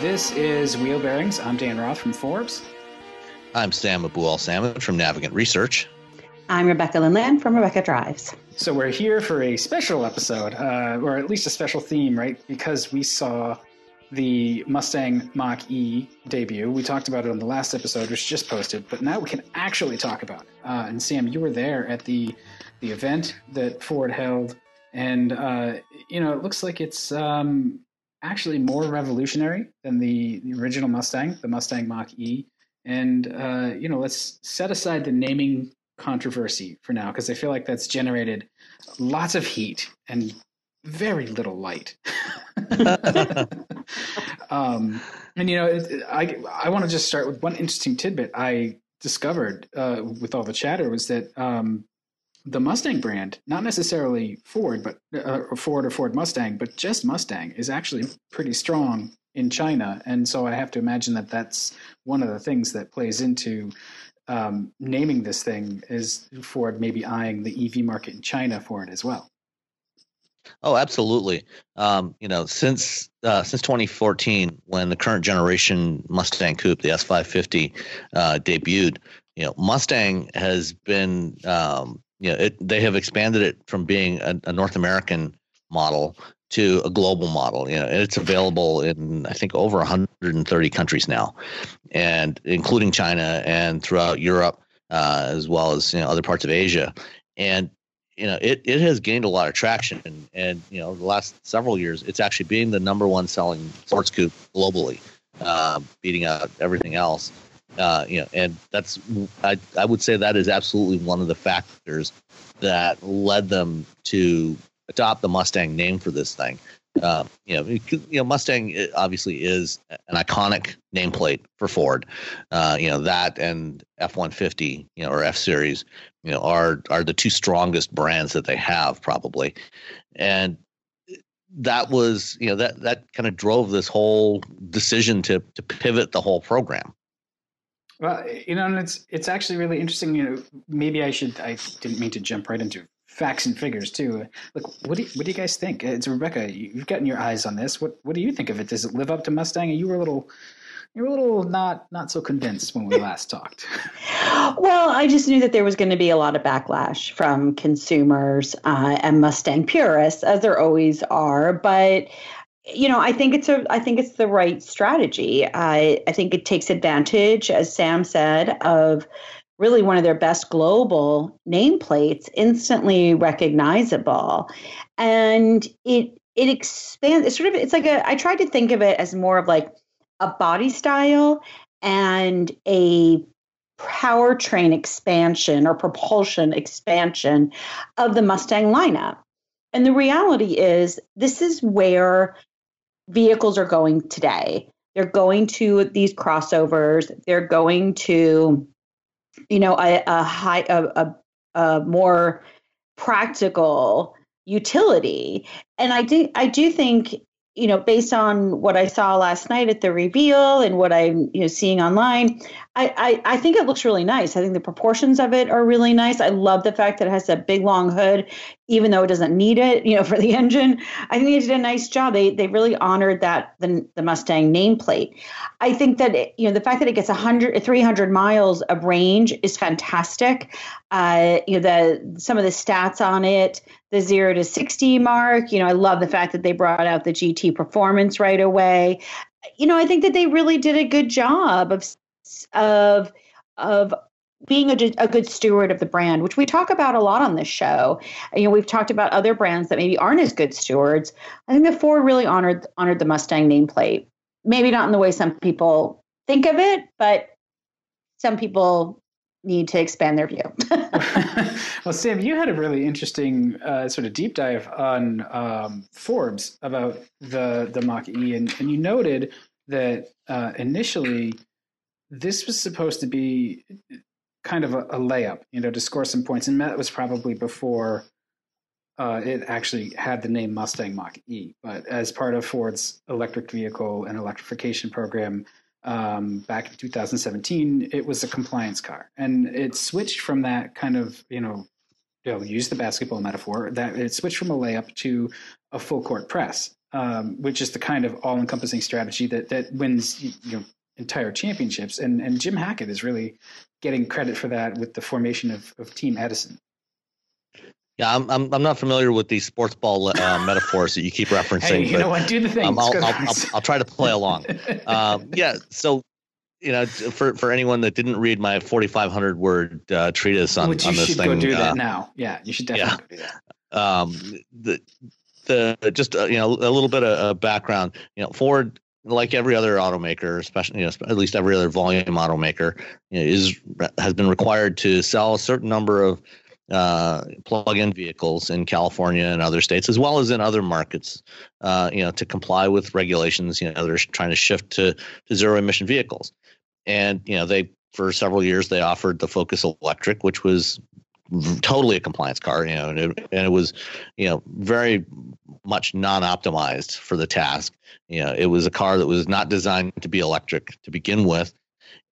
This is Wheel Bearings. I'm Dan Roth from Forbes. I'm Sam Abuelsamid from Navigant Research. I'm Rebecca Lindland from Rebecca Drives. So we're here for a special episode, uh, or at least a special theme, right? Because we saw the Mustang Mach E debut. We talked about it on the last episode, which just posted, but now we can actually talk about it. Uh, and Sam, you were there at the the event that Ford held, and uh, you know it looks like it's um, actually more revolutionary than the, the original Mustang, the Mustang Mach E. And uh, you know, let's set aside the naming controversy for now because I feel like that's generated lots of heat and very little light. um, and you know, it, I I want to just start with one interesting tidbit I discovered uh, with all the chatter was that um, the Mustang brand, not necessarily Ford, but uh, Ford or Ford Mustang, but just Mustang, is actually pretty strong in China, and so I have to imagine that that's one of the things that plays into um, naming this thing is Ford maybe eyeing the EV market in China for it as well. Oh, absolutely. Um, you know, since uh, since 2014, when the current generation Mustang Coupe, the S550, uh, debuted, you know, Mustang has been, um, you know, it, they have expanded it from being a, a North American model to a global model. You know, it's available in I think over 130 countries now, and including China and throughout Europe, uh, as well as you know other parts of Asia. And you know, it, it has gained a lot of traction, and, and you know, the last several years, it's actually being the number one selling sports coupe globally, uh, beating out everything else. Uh, you know, and that's I I would say that is absolutely one of the factors that led them to adopt the Mustang name for this thing. Uh, you know, you know, Mustang obviously is an iconic nameplate for Ford. Uh, you know that and F one fifty, you know, or F series, you know, are are the two strongest brands that they have probably, and that was you know that that kind of drove this whole decision to to pivot the whole program. Well, you know, and it's it's actually really interesting. You know, maybe I should. I didn't mean to jump right into facts and figures too. Look, what do you, what do you guys think? It's Rebecca. You've gotten your eyes on this. What what do you think of it? Does it live up to Mustang? You were a little you were a little not not so convinced when we last talked. well, I just knew that there was going to be a lot of backlash from consumers uh, and Mustang purists, as there always are. But you know, I think it's a I think it's the right strategy. I I think it takes advantage, as Sam said, of really one of their best global nameplates, instantly recognizable. And it it expands it's sort of it's like a I tried to think of it as more of like a body style and a powertrain expansion or propulsion expansion of the Mustang lineup. And the reality is this is where vehicles are going today. They're going to these crossovers, they're going to you know a, a high a, a, a more practical utility. And i do i do think you know based on what i saw last night at the reveal and what i'm you know seeing online I, I, I think it looks really nice. I think the proportions of it are really nice. I love the fact that it has a big long hood even though it doesn't need it you know for the engine i think they did a nice job. They they really honored that the, the mustang nameplate. I think that it, you know the fact that it gets 100 300 miles of range is fantastic. Uh, you know the some of the stats on it the 0 to 60 mark you know i love the fact that they brought out the gt performance right away. You know i think that they really did a good job of of of being a, a, good steward of the brand, which we talk about a lot on this show. You know, we've talked about other brands that maybe aren't as good stewards. I think the Ford really honored honored the Mustang nameplate. Maybe not in the way some people think of it, but some people need to expand their view. well, Sam, you had a really interesting uh, sort of deep dive on um, Forbes about the the Mach E, and, and you noted that uh, initially this was supposed to be kind of a, a, layup, you know, to score some points, and that was probably before uh, it actually had the name Mustang Mach E. But as part of Ford's electric vehicle and electrification program, um, back in 2017, it was a compliance car, and it switched from that kind of you know, you know, use the basketball metaphor that it switched from a layup to a full court press, um, which is the kind of all-encompassing strategy that that wins you know entire championships. And and Jim Hackett is really getting credit for that with the formation of, of Team Edison. Yeah, I'm, I'm, I'm not familiar with these sports ball uh, metaphors that you keep referencing. Hey, you know what? Do the thing. Um, I'll, I'll, I'll, I'll, try to play along. um, yeah. So, you know, for, for anyone that didn't read my 4,500 word uh, treatise on, Which on this thing. you should go do uh, that now. Yeah, you should definitely yeah. do that. Um, the, the, just, uh, you know, a little bit of background, you know, Ford like every other automaker, especially you know, at least every other volume automaker, you know, is has been required to sell a certain number of uh, plug-in vehicles in California and other states, as well as in other markets, uh, you know, to comply with regulations. You know, they're trying to shift to to zero emission vehicles, and you know, they for several years they offered the Focus Electric, which was totally a compliance car, you know, and it, and it was, you know, very much non-optimized for the task. You know, it was a car that was not designed to be electric to begin with,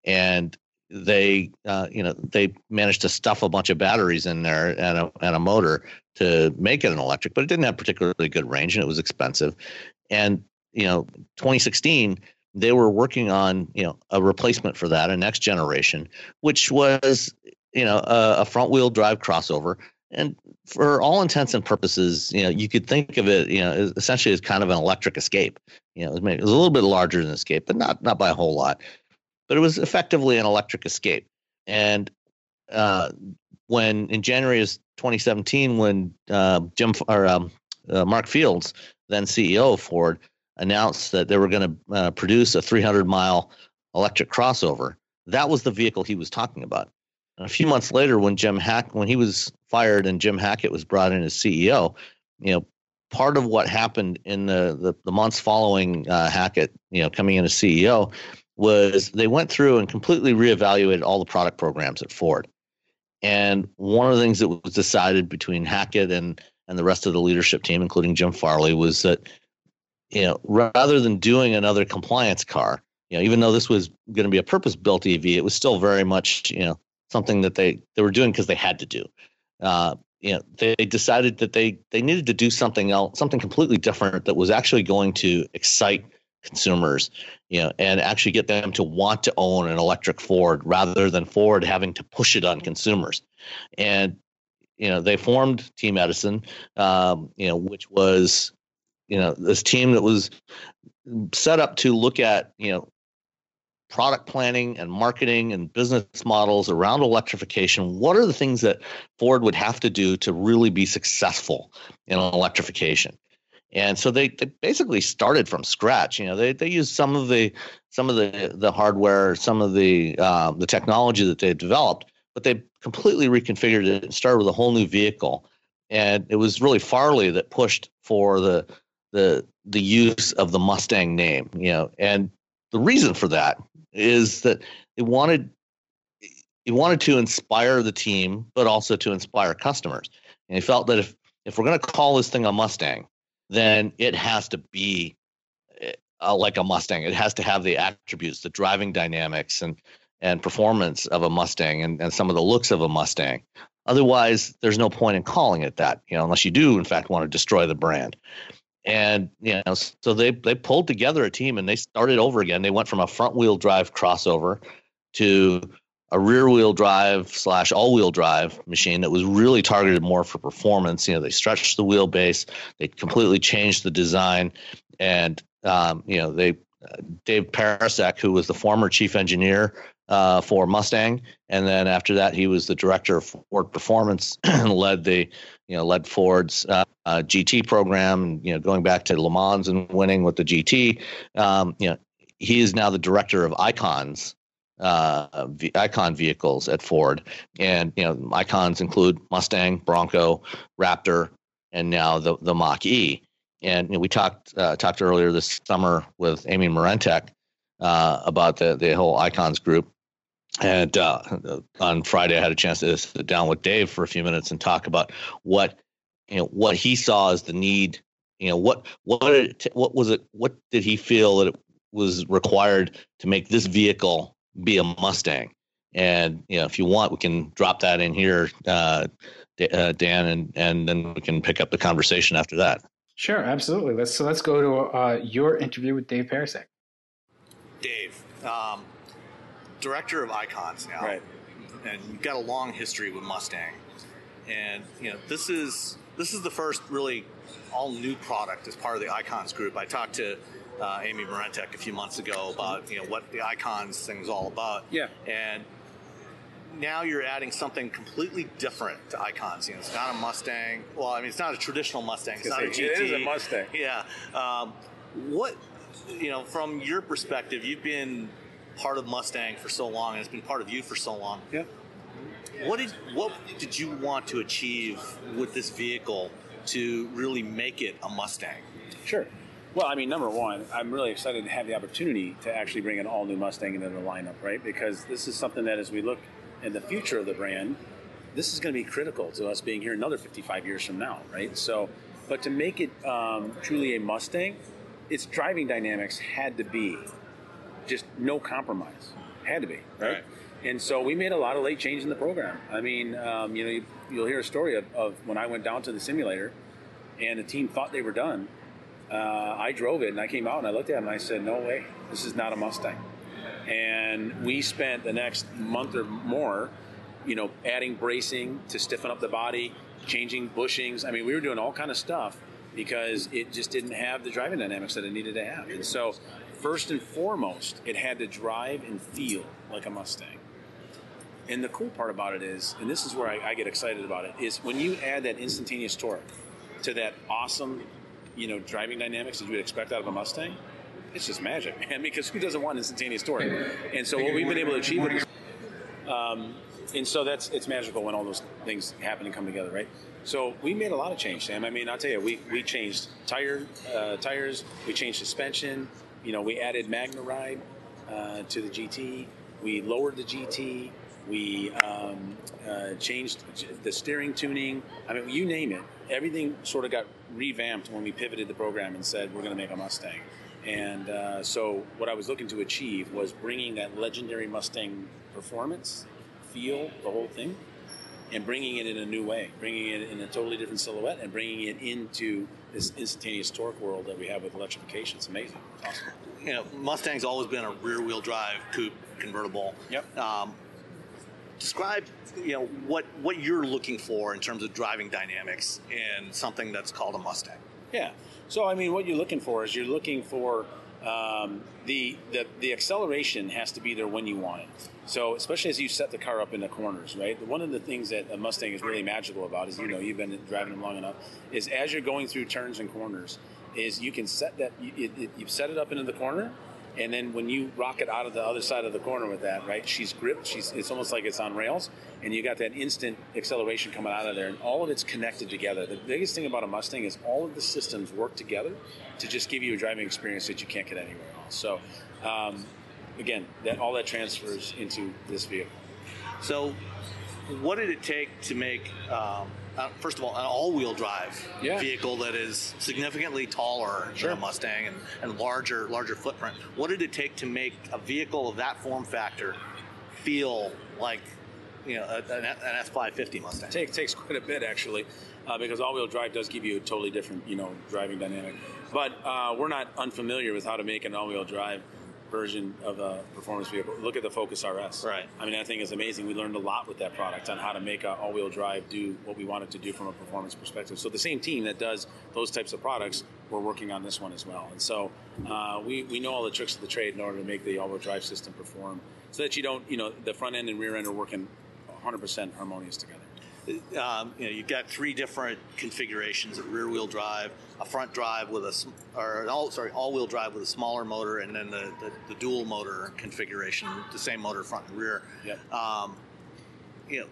and they uh, you know they managed to stuff a bunch of batteries in there and a, and a motor to make it an electric but it didn't have particularly good range and it was expensive and you know 2016 they were working on you know a replacement for that a next generation which was you know a, a front wheel drive crossover and for all intents and purposes you know you could think of it you know essentially as kind of an electric escape you know it was, it was a little bit larger than escape but not not by a whole lot but it was effectively an electric escape. And uh, when in January of 2017, when uh, Jim or um, uh, Mark Fields, then CEO of Ford, announced that they were going to uh, produce a 300 mile electric crossover, that was the vehicle he was talking about. A few months later, when Jim Hack, when he was fired and Jim Hackett was brought in as CEO, you know, part of what happened in the the, the months following uh, Hackett, you know, coming in as CEO was they went through and completely reevaluated all the product programs at Ford. And one of the things that was decided between Hackett and and the rest of the leadership team, including Jim Farley, was that you know rather than doing another compliance car, you know, even though this was going to be a purpose-built EV, it was still very much you know something that they they were doing because they had to do. Uh, you know, they decided that they they needed to do something else, something completely different that was actually going to excite consumers, you know, and actually get them to want to own an electric Ford rather than Ford having to push it on consumers. And you know, they formed Team Edison, um, you know, which was you know this team that was set up to look at you know product planning and marketing and business models around electrification what are the things that ford would have to do to really be successful in electrification and so they, they basically started from scratch. You know, they they used some of the some of the the hardware, some of the uh, the technology that they developed, but they completely reconfigured it and started with a whole new vehicle. And it was really Farley that pushed for the the the use of the Mustang name. You know, and the reason for that is that it wanted he wanted to inspire the team, but also to inspire customers. And he felt that if if we're going to call this thing a Mustang, then it has to be uh, like a Mustang. It has to have the attributes, the driving dynamics, and and performance of a Mustang, and, and some of the looks of a Mustang. Otherwise, there's no point in calling it that, you know, unless you do in fact want to destroy the brand. And you know, so they they pulled together a team and they started over again. They went from a front wheel drive crossover to a rear wheel drive slash all wheel drive machine that was really targeted more for performance. You know, they stretched the wheelbase, they completely changed the design, and um, you know, they Dave Pericak, who was the former chief engineer uh, for Mustang, and then after that, he was the director of Ford Performance and led the you know led Ford's uh, uh, GT program. You know, going back to Le Mans and winning with the GT. Um, you know, he is now the director of Icons uh, icon vehicles at Ford, and you know icons include Mustang, Bronco, Raptor, and now the the Mach E. And you know, we talked uh, talked earlier this summer with Amy Marentic uh, about the the whole icons group. And uh, on Friday, I had a chance to sit down with Dave for a few minutes and talk about what you know what he saw as the need. You know what what what was it? What did he feel that it was required to make this vehicle be a Mustang? And you know, if you want, we can drop that in here, uh, uh, Dan, and and then we can pick up the conversation after that. Sure, absolutely. Let's so let's go to uh, your interview with Dave Pericak. Dave, um, director of Icons now, right? And you've got a long history with Mustang, and you know this is this is the first really all new product as part of the Icons group. I talked to uh, Amy Marentic a few months ago about you know what the Icons thing is all about. Yeah, and now you're adding something completely different to Icons. You know, it's not a Mustang. Well, I mean, it's not a traditional Mustang. It's not a GT. It is a Mustang. Yeah. Um, what, you know, from your perspective, you've been part of Mustang for so long, and it's been part of you for so long. Yeah. What did what did you want to achieve with this vehicle to really make it a Mustang? Sure. Well, I mean, number one, I'm really excited to have the opportunity to actually bring an all new Mustang into the lineup, right? Because this is something that, as we look in the future of the brand, this is going to be critical to us being here another 55 years from now, right? So, but to make it um, truly a Mustang, its driving dynamics had to be just no compromise. Had to be, right? right. And so we made a lot of late change in the program. I mean, um, you know, you, will hear a story of, of, when I went down to the simulator and the team thought they were done. Uh, I drove it and I came out and I looked at it and I said, no way, this is not a Mustang. And we spent the next month or more, you know, adding bracing to stiffen up the body, changing bushings. I mean, we were doing all kind of stuff because it just didn't have the driving dynamics that it needed to have. And so, first and foremost, it had to drive and feel like a Mustang. And the cool part about it is, and this is where I, I get excited about it, is when you add that instantaneous torque to that awesome, you know, driving dynamics that you would expect out of a Mustang, it's just magic, man. Because who doesn't want instantaneous torque? And so what we've been able to achieve with um, and so that's it's magical when all those things happen and come together, right? So we made a lot of change, Sam. I mean, I'll tell you, we, we changed tire uh, tires, we changed suspension. You know, we added MagneRide uh, to the GT. We lowered the GT. We um, uh, changed the steering tuning. I mean, you name it. Everything sort of got revamped when we pivoted the program and said we're going to make a Mustang. And uh, so, what I was looking to achieve was bringing that legendary Mustang performance, feel, the whole thing, and bringing it in a new way, bringing it in a totally different silhouette, and bringing it into this instantaneous torque world that we have with electrification. It's amazing. It's awesome. You know, Mustang's always been a rear-wheel drive coupe convertible. Yep. Um, describe you know what what you're looking for in terms of driving dynamics in something that's called a Mustang. Yeah. So I mean, what you're looking for is you're looking for um, the, the the acceleration has to be there when you want it. So especially as you set the car up in the corners, right? One of the things that a Mustang is really magical about is you know you've been driving them long enough is as you're going through turns and corners, is you can set that you, it, you set it up into the corner and then when you rock it out of the other side of the corner with that, right? She's gripped. She's it's almost like it's on rails, and you got that instant acceleration coming out of there, and all of it's connected together. The biggest thing about a Mustang is all of the systems work together to just give you a driving experience that you can't get anywhere else. So, um, again, that all that transfers into this vehicle. So, what did it take to make? Um, uh, first of all, an all-wheel drive yeah. vehicle that is significantly taller sure. than a Mustang and, and larger, larger footprint. What did it take to make a vehicle of that form factor feel like you know an, an S550 Mustang? It take, takes quite a bit actually, uh, because all-wheel drive does give you a totally different you know driving dynamic. But uh, we're not unfamiliar with how to make an all-wheel drive version of a performance vehicle. Look at the Focus RS. Right. I mean, that thing is amazing. We learned a lot with that product on how to make an all-wheel drive do what we wanted to do from a performance perspective. So the same team that does those types of products, we're working on this one as well. And so uh, we, we know all the tricks of the trade in order to make the all-wheel drive system perform so that you don't, you know, the front end and rear end are working 100% harmonious together. Um, you know, you've got three different configurations: a rear-wheel drive, a front drive with a, or an all sorry, all-wheel drive with a smaller motor, and then the, the, the dual motor configuration, the same motor front and rear. Yep. Um, you know,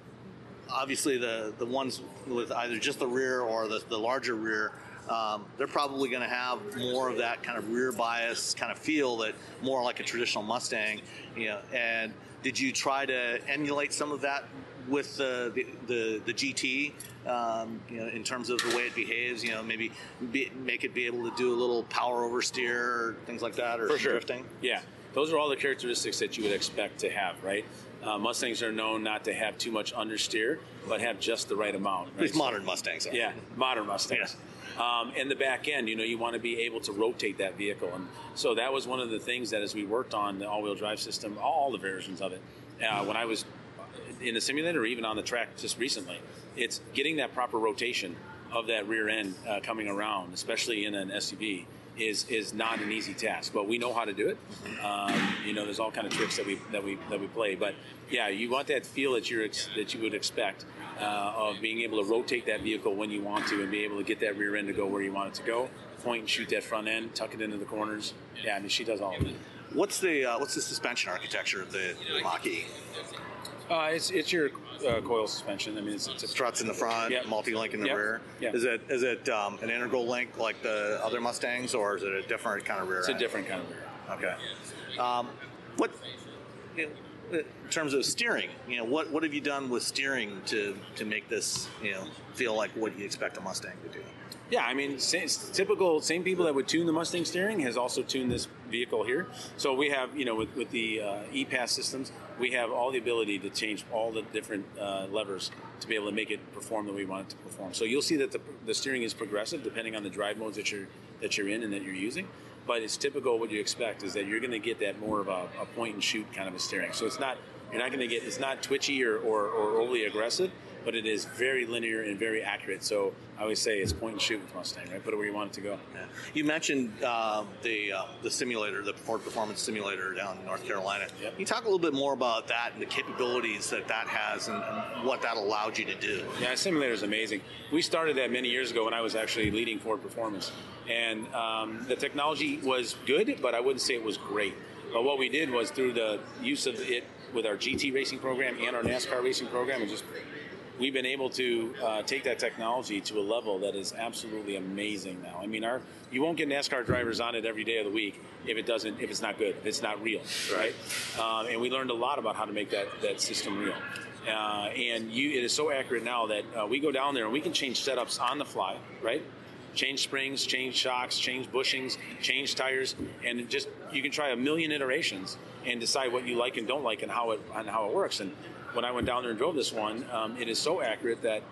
obviously the the ones with either just the rear or the, the larger rear. Um, they're probably going to have more of that kind of rear bias kind of feel that more like a traditional Mustang, you know. And did you try to emulate some of that with the the, the, GT, um, you know, in terms of the way it behaves? You know, maybe be, make it be able to do a little power oversteer or things like that, or For sure. drifting. Yeah, those are all the characteristics that you would expect to have, right? Uh, Mustangs are known not to have too much understeer, but have just the right amount. Right? These modern Mustangs. Are. Yeah, modern Mustangs. Um, and the back end, you know, you want to be able to rotate that vehicle, and so that was one of the things that as we worked on the all-wheel drive system, all the versions of it, uh, when I was in the simulator or even on the track just recently, it's getting that proper rotation of that rear end uh, coming around, especially in an SUV, is is not an easy task. But we know how to do it. Um, you know, there's all kind of tricks that we that we that we play. But yeah, you want that feel that you're ex- that you would expect uh, of being able to rotate that vehicle when you want to and be able to get that rear end to go where you want it to go. Point and shoot that front end, tuck it into the corners. Yeah, I mean, she does all of it. What's the uh, what's the suspension architecture of the Mach-E? Uh, it's it's your uh, coil suspension. I mean, it's, it's a struts in the front, Yep. multi-link in the rear. Is it is it um, an integral link like the other Mustangs, or is it a different kind of rear? It's a different kind of rear. Okay. Um, what you in terms of steering? You know, what what have you done with steering to to make this you know feel like what you expect a Mustang to do? Yeah, I mean, sa- typical same people that would tune the Mustang steering has also tuned this vehicle here. So we have, you know, with, with the uh, EPAS systems, we have all the ability to change all the different uh, levers to be able to make it perform the way we want it to perform. So you'll see that the, the steering is progressive depending on the drive modes that you're that you're in and that you're using. But it's typical what you expect is that you're going to get that more of a, a point and shoot kind of a steering. So it's not you're not going to get it's not twitchy or, or, or overly aggressive but it is very linear and very accurate. So I always say it's point and shoot with Mustang, right? Put it where you want it to go. Yeah. You mentioned uh, the uh, the simulator, the Ford Performance Simulator down in North Carolina. Yep. Can you talk a little bit more about that and the capabilities that that has and, and what that allowed you to do? Yeah, the simulator is amazing. We started that many years ago when I was actually leading Ford Performance, and um, the technology was good, but I wouldn't say it was great. But what we did was through the use of it with our GT racing program and our NASCAR racing program, and just we've been able to uh, take that technology to a level that is absolutely amazing now. I mean, our you won't get NASCAR drivers on it every day of the week if it doesn't if it's not good, if it's not real, right? Um, and we learned a lot about how to make that that system real. Uh, and you, it is so accurate now that uh, we go down there and we can change setups on the fly, right? Change springs, change shocks, change bushings, change tires, and just you can try a million iterations and decide what you like and don't like and how it and how it works. And when I went down there and drove this one, um, it is so accurate that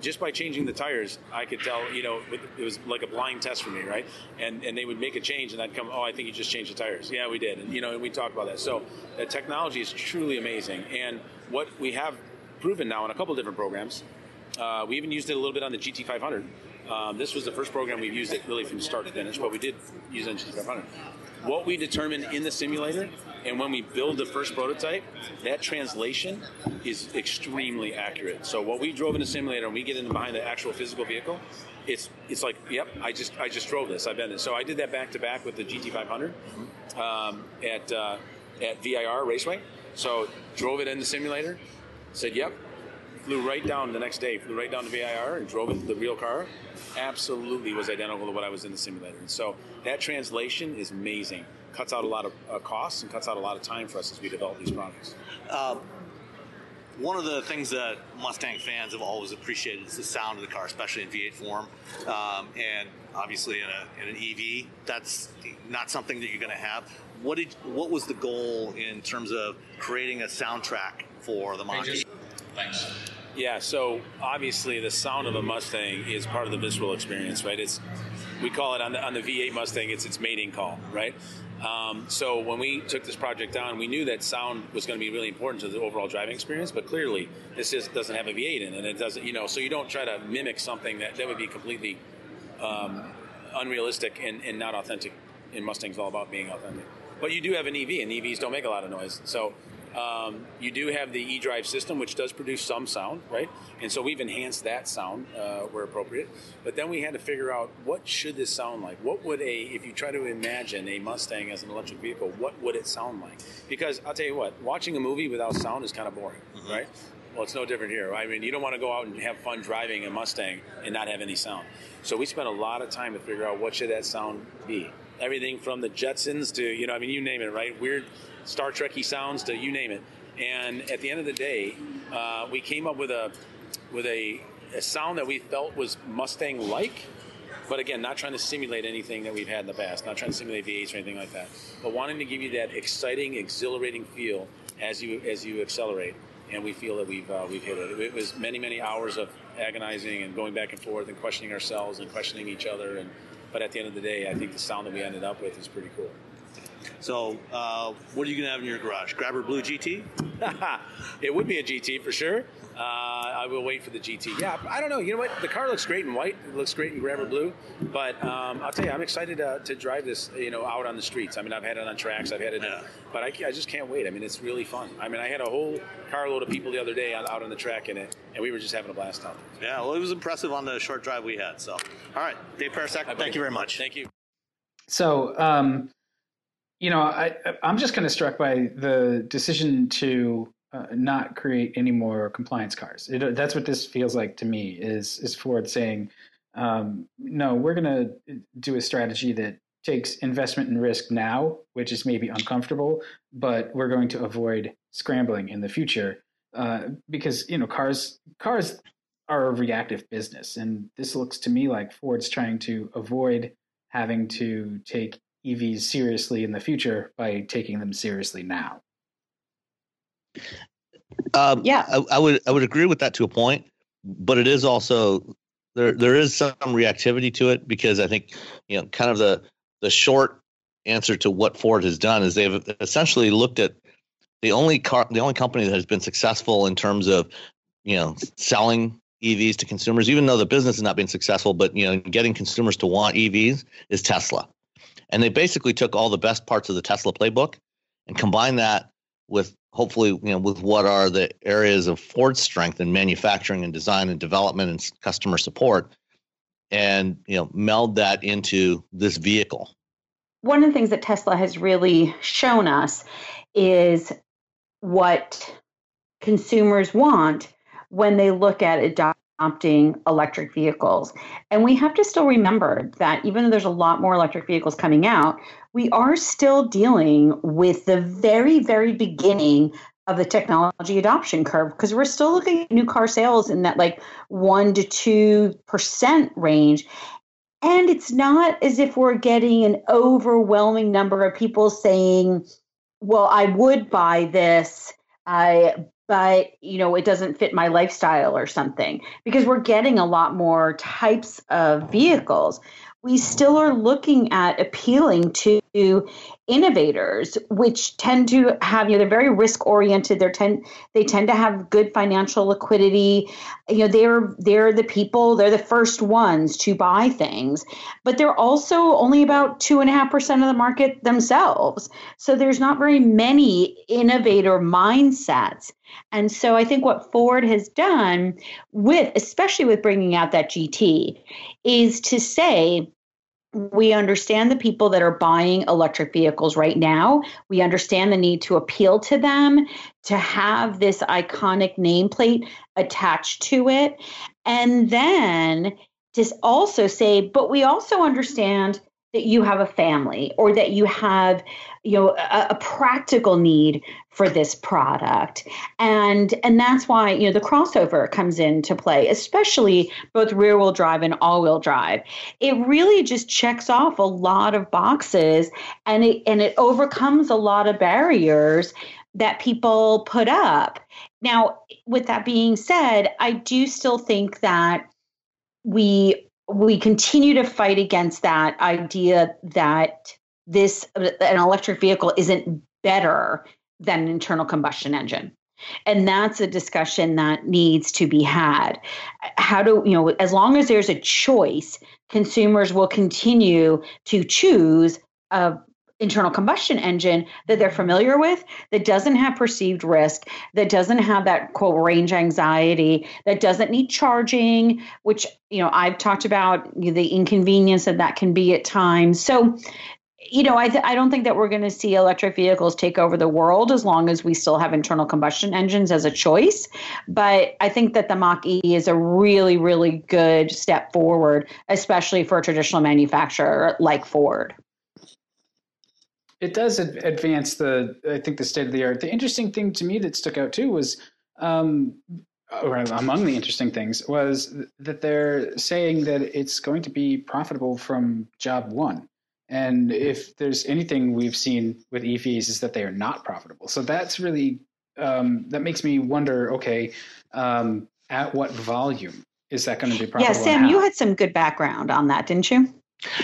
just by changing the tires, I could tell, you know, it was like a blind test for me, right? And and they would make a change, and I'd come, oh, I think you just changed the tires. Yeah, we did, and you know, and we talked about that. So the technology is truly amazing, and what we have proven now in a couple different programs, uh, we even used it a little bit on the GT500. Um, this was the first program we've used it really from start to finish, but we did use it on GT500. What we determine in the simulator, and when we build the first prototype, that translation is extremely accurate. So what we drove in the simulator, and we get in behind the actual physical vehicle, it's it's like, yep, I just I just drove this. I've been there. So I did that back to back with the GT500 um, at uh, at VIR Raceway. So drove it in the simulator, said, yep, flew right down the next day, flew right down to VIR and drove it the real car. Absolutely was identical to what I was in the simulator. And so that translation is amazing. Cuts out a lot of uh, costs and cuts out a lot of time for us as we develop these products. One of the things that Mustang fans have always appreciated is the sound of the car, especially in V8 form, um, and obviously in, a, in an EV, that's not something that you're going to have. What did what was the goal in terms of creating a soundtrack for the Mach-E? Yeah, so obviously the sound of a Mustang is part of the visceral experience, right? It's we call it on the on the V8 Mustang, it's its mating call, right? Um, so when we took this project on, we knew that sound was going to be really important to the overall driving experience. But clearly, this just doesn't have a V8 in it, and it doesn't, you know. So you don't try to mimic something that that would be completely um, unrealistic and, and not authentic. And Mustang's all about being authentic. But you do have an EV, and EVs don't make a lot of noise. So Um, you do have the eDrive system, which does produce some sound, right? And so we've enhanced that sound uh, where appropriate. But then we had to figure out what should this sound like. What would a, if you try to imagine a Mustang as an electric vehicle, what would it sound like? Because I'll tell you what, watching a movie without sound is kind of boring, mm-hmm. right? Well, it's no different here. I mean, you don't want to go out and have fun driving a Mustang and not have any sound. So we spent a lot of time to figure out what should that sound be. Everything from the Jetsons to, you know, I mean, you name it, right? Weird Star Trekky sounds to you name it. And at the end of the day, uh, we came up with a with a, a sound that we felt was Mustang like, but again, not trying to simulate anything that we've had in the past, not trying to simulate V8s or anything like that, but wanting to give you that exciting, exhilarating feel as you as you accelerate. And we feel that we've uh, we've hit it. It was many many hours of agonizing and going back and forth and questioning ourselves and questioning each other. And but at the end of the day, I think the sound that we ended up with is pretty cool. So, uh, what are you going to have in your garage? Grabber Blue GT? it would be a GT for sure. Uh, I will wait for the GT. Yeah, I don't know. You know what? The car looks great in white. It looks great in Grabber Blue. But um, I'll tell you, I'm excited to, to, drive this. You know, out on the streets. I mean, I've had it on tracks. I've had it, yeah. in, but I, I, just can't wait. I mean, it's really fun. I mean, I had a whole carload of people the other day out, out on the track in it, and we were just having a blast out there. Yeah, well, it was impressive on the short drive we had. So, all right, Dave Pericak, thank you very much. Thank you. So. Um, you know, I, I'm just kind of struck by the decision to uh, not create any more compliance cars. It, that's what this feels like to me. Is is Ford saying, um, no, we're going to do a strategy that takes investment and risk now, which is maybe uncomfortable, but we're going to avoid scrambling in the future uh, because you know cars cars are a reactive business, and this looks to me like Ford's trying to avoid having to take EVs seriously in the future by taking them seriously now. Um, yeah, I, I, would I would agree with that to a point, but it is also there there is some reactivity to it because I think you know kind of the the short answer to what Ford has done is they've essentially looked at the only car the only company that has been successful in terms of you know selling EVs to consumers, even though the business has not been successful, but you know getting consumers to want EVs is Tesla. And they basically took all the best parts of the Tesla playbook and combined that with hopefully, you know, with what are the areas of Ford's strength in manufacturing and design and development and customer support and, you know, meld that into this vehicle. One of the things that Tesla has really shown us is what consumers want when they look at adopting electric vehicles. And we have to still remember that even though there's a lot more electric vehicles coming out, we are still dealing with the very, very beginning of the technology adoption curve because we're still looking at new car sales in that like 1 to 2% range. And it's not as if we're getting an overwhelming number of people saying, well, I would buy this. I but you know it doesn't fit my lifestyle or something because we're getting a lot more types of vehicles. We still are looking at appealing to innovators which tend to have you know they're very risk oriented They're tend they tend to have good financial liquidity. You know they're they're the people they're the first ones to buy things but they're also only about two and a half percent of the market themselves. So there's not very many innovator mindsets. And so i think what ford has done with especially with bringing out that gt is to say we understand the people that are buying electric vehicles right now. We understand the need to appeal to them, to have this iconic nameplate attached to it. And then to also say, but we also understand that you have a family or that you have you know a, a, practical need for this product. And and that's why you know the crossover comes into play especially both rear wheel drive and all wheel drive. It really just checks off a lot of boxes and it and it overcomes a lot of barriers that people put up. Now with that being said i do still think that we we continue to fight against that idea that this an electric vehicle isn't better than an internal combustion engine. And that's a discussion that needs to be had. How do you know as long as there's a choice consumers will continue to choose a internal combustion engine that they're familiar with that doesn't have perceived risk that doesn't have that quote range anxiety that doesn't need charging which you know i've talked about the inconvenience that that can be at times so you know, I, th- I don't think that we're going to see electric vehicles take over the world as long as we still have internal combustion engines as a choice. But I think that the Mach E is a really, really good step forward, especially for a traditional manufacturer like Ford. It does advance the, I think, the state of the art. The interesting thing to me that stuck out too was, um, or among the interesting things, was that they're saying that it's going to be profitable from job one. And if there's anything we've seen with EVs is that they are not profitable. So that's really um, that makes me wonder. Okay, um, at what volume is that going to be profitable? Yeah, Sam, you had some good background on that, didn't you?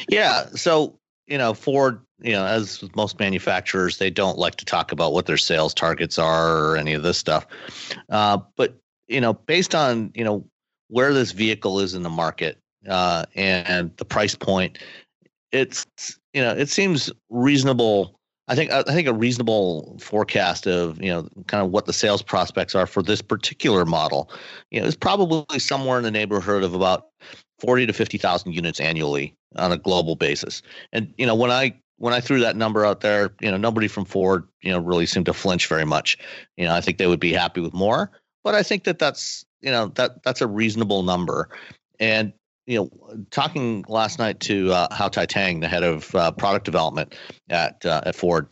Yeah. So you know, Ford, you know, as most manufacturers, they don't like to talk about what their sales targets are or any of this stuff. Uh, but you know, based on you know where this vehicle is in the market uh, and the price point, it's you know it seems reasonable. I think I think a reasonable forecast of you know kind of what the sales prospects are for this particular model, you know, is probably somewhere in the neighborhood of about forty to fifty thousand units annually on a global basis. And you know when I when I threw that number out there, you know nobody from Ford you know really seemed to flinch very much. You know I think they would be happy with more, but I think that that's you know that that's a reasonable number. And you know, talking last night to uh, Hau Thai-Tang, the head of uh, product development at uh, at Ford,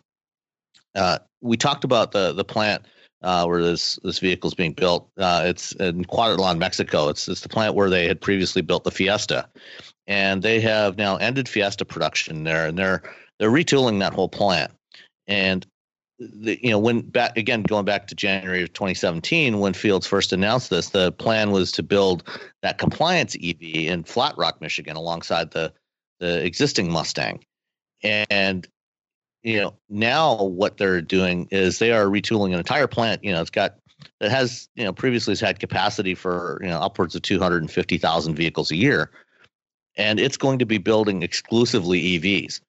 uh, we talked about the the plant uh, where this this vehicle is being built. Uh, it's in Cuautitlan, Mexico. It's it's the plant where they had previously built the Fiesta, and they have now ended Fiesta production there, and they're they're retooling that whole plant. And the, you know, when back again, going back to January of 2017, when Fields first announced this, the plan was to build that compliance EV in Flat Rock, Michigan, alongside the the existing Mustang. And you know, now what they're doing is they are retooling an entire plant. You know, it's got it has you know previously has had capacity for you know upwards of 250,000 vehicles a year, and it's going to be building exclusively EVs.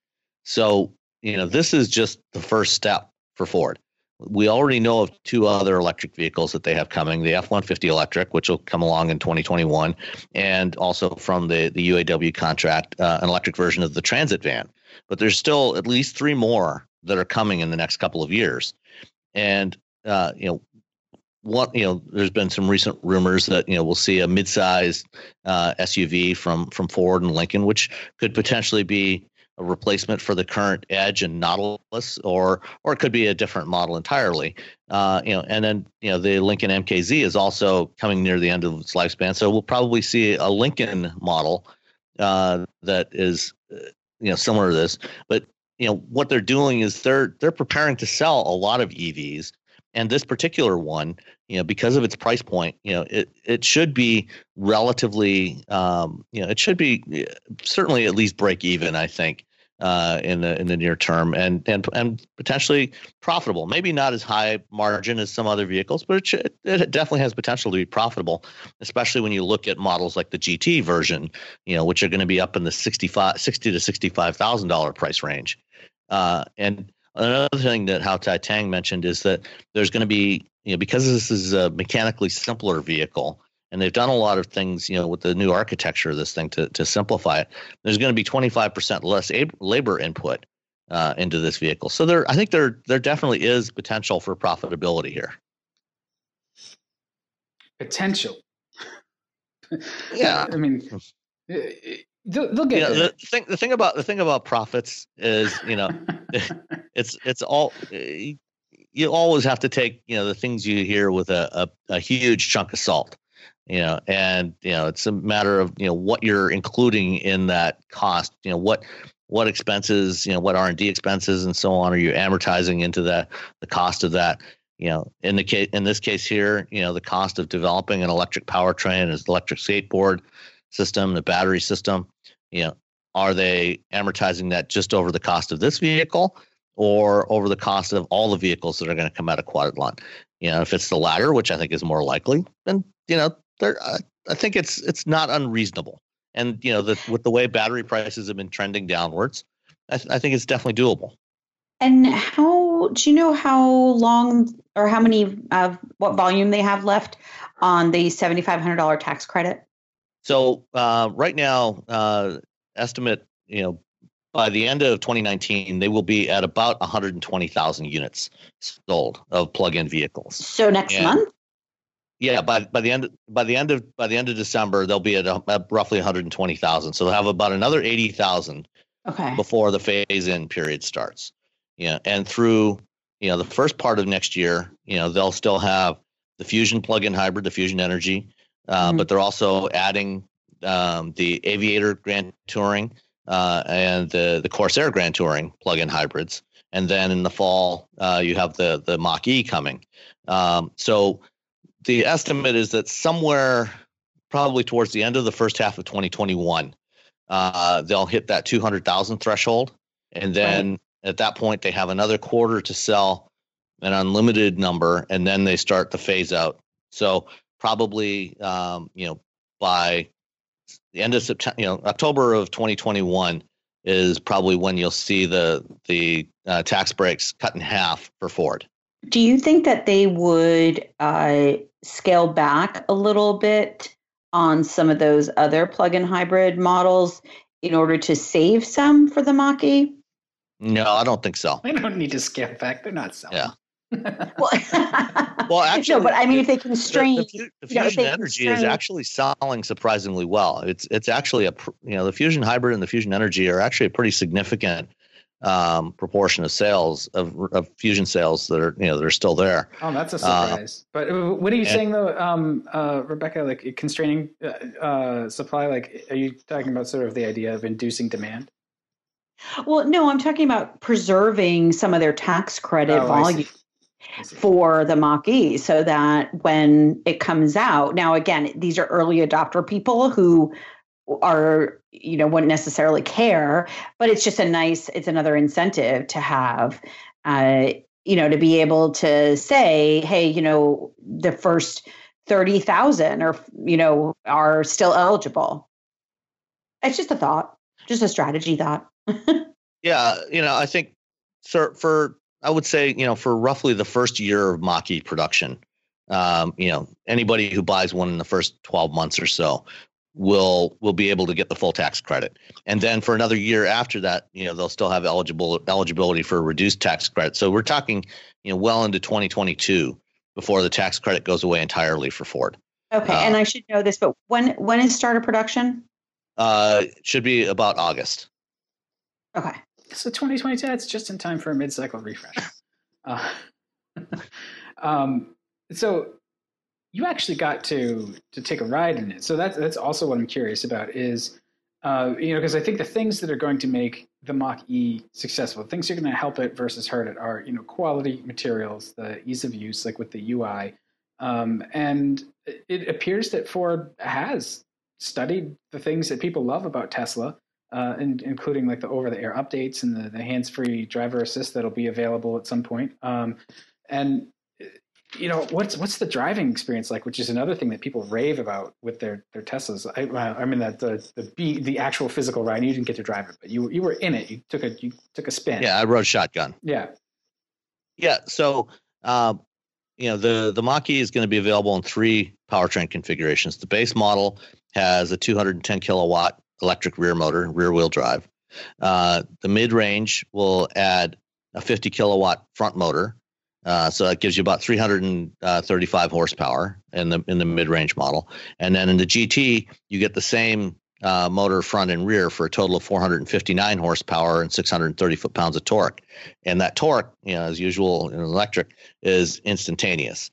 So you know, this is just the first step for Ford. We already know of two other electric vehicles that they have coming the F 150 electric, which will come along in 2021, and also from the, the UAW contract, uh, an electric version of the transit van. But there's still at least three more that are coming in the next couple of years. And, uh, you know, what you know, there's been some recent rumors that you know we'll see a mid-sized uh, SUV from from Ford and Lincoln, which could potentially be a replacement for the current Edge and Nautilus, or or it could be a different model entirely. Uh, you know, and then you know the Lincoln MKZ is also coming near the end of its lifespan, so we'll probably see a Lincoln model uh, that is uh, you know similar to this. But you know what they're doing is they're they're preparing to sell a lot of EVs, and this particular one, you know, because of its price point, you know, it it should be relatively, um, you know, it should be certainly at least break even. I think uh, in the in the near term, and and and potentially profitable. Maybe not as high margin as some other vehicles, but it, should, it definitely has potential to be profitable, especially when you look at models like the GT version, you know, which are going to be up in the 65, 60 to sixty five thousand dollar price range. Uh, and another thing that Hau Thai-Tang mentioned is that there's going to be you know because this is a mechanically simpler vehicle and they've done a lot of things, you know, with the new architecture of this thing to to simplify it. There's going to be 25% less ab- labor input uh, into this vehicle. So there, I think there there definitely is potential for profitability here. Potential. Yeah, I mean, eh, eh, they'll, they'll get you know, the thing. The thing about the thing about profits is, you know, it's it's all eh, you always have to take you know the things you hear with a, a, a huge chunk of salt you know and you know it's a matter of you know what you're including in that cost you know what what expenses you know what r&d expenses and so on are you amortizing into that the cost of that you know in the case in this case here you know the cost of developing an electric powertrain is electric skateboard system the battery system you know are they amortizing that just over the cost of this vehicle or over the cost of all the vehicles that are going to come out of Cuautitlan? You know, if it's the latter, which I think is more likely, then you know there, I, I think it's it's not unreasonable. And you know, the, with the way battery prices have been trending downwards, I, th- I think it's definitely doable. And how do you know how long or how many of uh, what volume they have left on the seventy five hundred dollar tax credit? So uh, right now, uh, estimate you know by the end of 2019, they will be at about 120,000 units sold of plug-in vehicles. So next and, month. Yeah, by by the end by the end of by the end of December, they'll be at, a, at roughly 120,000. So they'll have about another 80,000 okay. before the phase-in period starts. Yeah, and through you know the first part of next year, you know they'll still have the Fusion plug-in hybrid, the Fusion Energi, uh, mm-hmm. but they're also adding um, the Aviator Grand Touring uh, and the the Corsair Grand Touring plug-in hybrids, and then in the fall uh, you have the the Mach E coming. Um, so the estimate is that somewhere probably towards the end of the first half of 2021, uh, they'll hit that 200,000 threshold, and then right. at that point they have another quarter to sell an unlimited number, and then they start the phase out. So probably um, you know by the end of September, you know, October of 2021 is probably when you'll see the the uh, tax breaks cut in half for Ford. Do you think that they would uh, scale back a little bit on some of those other plug-in hybrid models in order to save some for the Mach-E? No, I don't think so. They don't need to scale back. They're not selling. Yeah well, well, actually, no, but I mean, if they constrain, the, the, the fusion know, energy constrain... is actually selling surprisingly well. It's it's actually a you know the fusion hybrid and the Fusion Energi are actually a pretty significant um, proportion of sales of, of fusion sales that are you know that are still there. Oh, that's a uh, surprise. Uh, but what are you and, saying though, um, uh, Rebecca? Like constraining uh, uh, supply? Like, are you talking about sort of the idea of inducing demand? Well, no, I'm talking about preserving some of their tax credit oh, volume for the Mach-E so that when it comes out, now again, these are early adopter people who are you know wouldn't necessarily care but it's just a nice it's another incentive to have uh you know to be able to say hey you know the first 30,000 or you know are still eligible. It's just a thought just a strategy thought. Yeah you know i think for for I would say, you know, for roughly the first year of Mach-E production, um, you know, anybody who buys one in the first 12 months or so will will be able to get the full tax credit. And then for another year after that, you know, they'll still have eligible eligibility for a reduced tax credit. So we're talking, you know, well into 2022 before the tax credit goes away entirely for Ford. Okay, uh, and I should know this, but when when is start of production? Uh, should be about August. Okay. So 2022, it's just in time for a mid-cycle refresh. Uh, um, so you actually got to to take a ride in it. So that's that's also what I'm curious about is, uh, you know, because I think the things that are going to make the Mach E successful, things are going to help it versus hurt it, are you know quality materials, the ease of use, like with the UI, um, and it appears that Ford has studied the things that people love about Tesla uh, in, including like the over-the-air updates and the, the hands-free driver assist that'll be available at some point. Um, and you know what's what's the driving experience like, which is another thing that people rave about with their their Teslas. I, I mean that the the B, the actual physical ride. You didn't get to drive it, but you you were in it. You took a you took a spin. Yeah, I rode shotgun. Yeah, yeah. So. Um, you know the the Mach-E is going to be available in three powertrain configurations. The base model has a 210 kilowatt electric rear motor, rear wheel drive. Uh, the mid range will add a 50 kilowatt front motor. Uh, so that gives you about 335 horsepower in the in the mid range model, and then in the GT you get the same uh, motor front and rear for a total of 459 horsepower and 630 foot pounds of torque. And that torque, you know, as usual in electric, is instantaneous.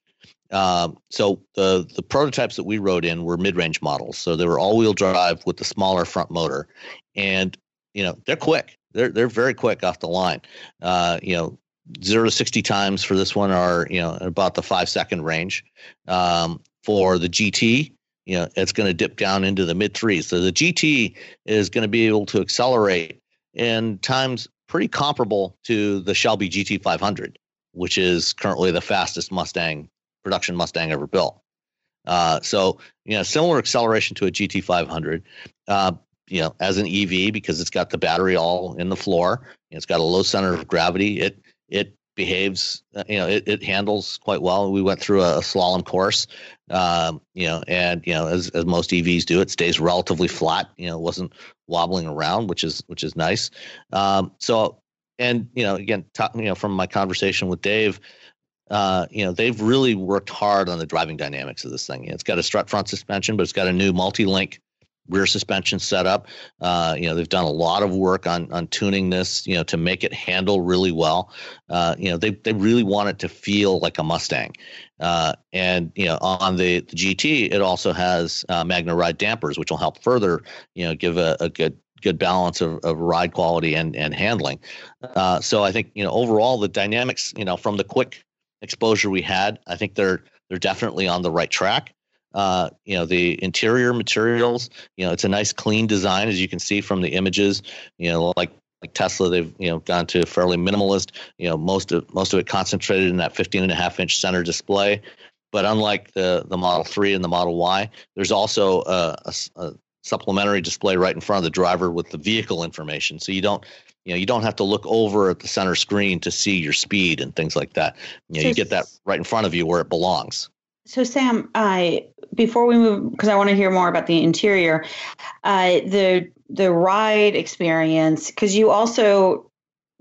Um, so the the prototypes that we rode in were mid range models. So they were all wheel drive with the smaller front motor, and you know they're quick. They're they're very quick off the line. Uh, you know, zero to sixty times for this one are you know about the five second range. Um, for the GT, you know, it's going to dip down into the mid threes. So the GT is going to be able to accelerate in times pretty comparable to the Shelby GT500, which is currently the fastest Mustang production Mustang ever built. Uh, so, you know, similar acceleration to a GT500, uh, you know, as an EV because it's got the battery all in the floor, it's got a low center of gravity. It it behaves, uh, you know, it, it handles quite well. We went through a, a slalom course, um, you know, and you know, as, as most EVs do, it stays relatively flat. You know, wasn't wobbling around, which is which is nice. Um, so, and you know, again, talk, you know, from my conversation with Dave, uh, you know, they've really worked hard on the driving dynamics of this thing. It's got a strut front suspension, but it's got a new multi-link rear suspension setup. Uh, you know, they've done a lot of work on on tuning this, you know, to make it handle really well. Uh, you know, they they really want it to feel like a Mustang. Uh, and you know, on the, the GT, it also has uh, MagneRide dampers, which will help further, you know, give a, a good good balance of, of ride quality and and handling. Uh, so I think you know overall the dynamics, you know, from the quick exposure we had, I think they're they're definitely on the right track. Uh, you know the interior materials you know it's a nice clean design as you can see from the images. You know like like tesla they've you know gone to fairly minimalist you know most of most of it concentrated in that 15 and a half inch center display. But unlike the the model 3 and the model y there's also a, a, a supplementary display right in front of the driver with the vehicle information. So you don't you know you don't have to look over at the center screen to see your speed and things like that. You know so you get that right in front of you where it belongs. So Sam, I before we move because I want to hear more about the interior, uh, the the ride experience because you also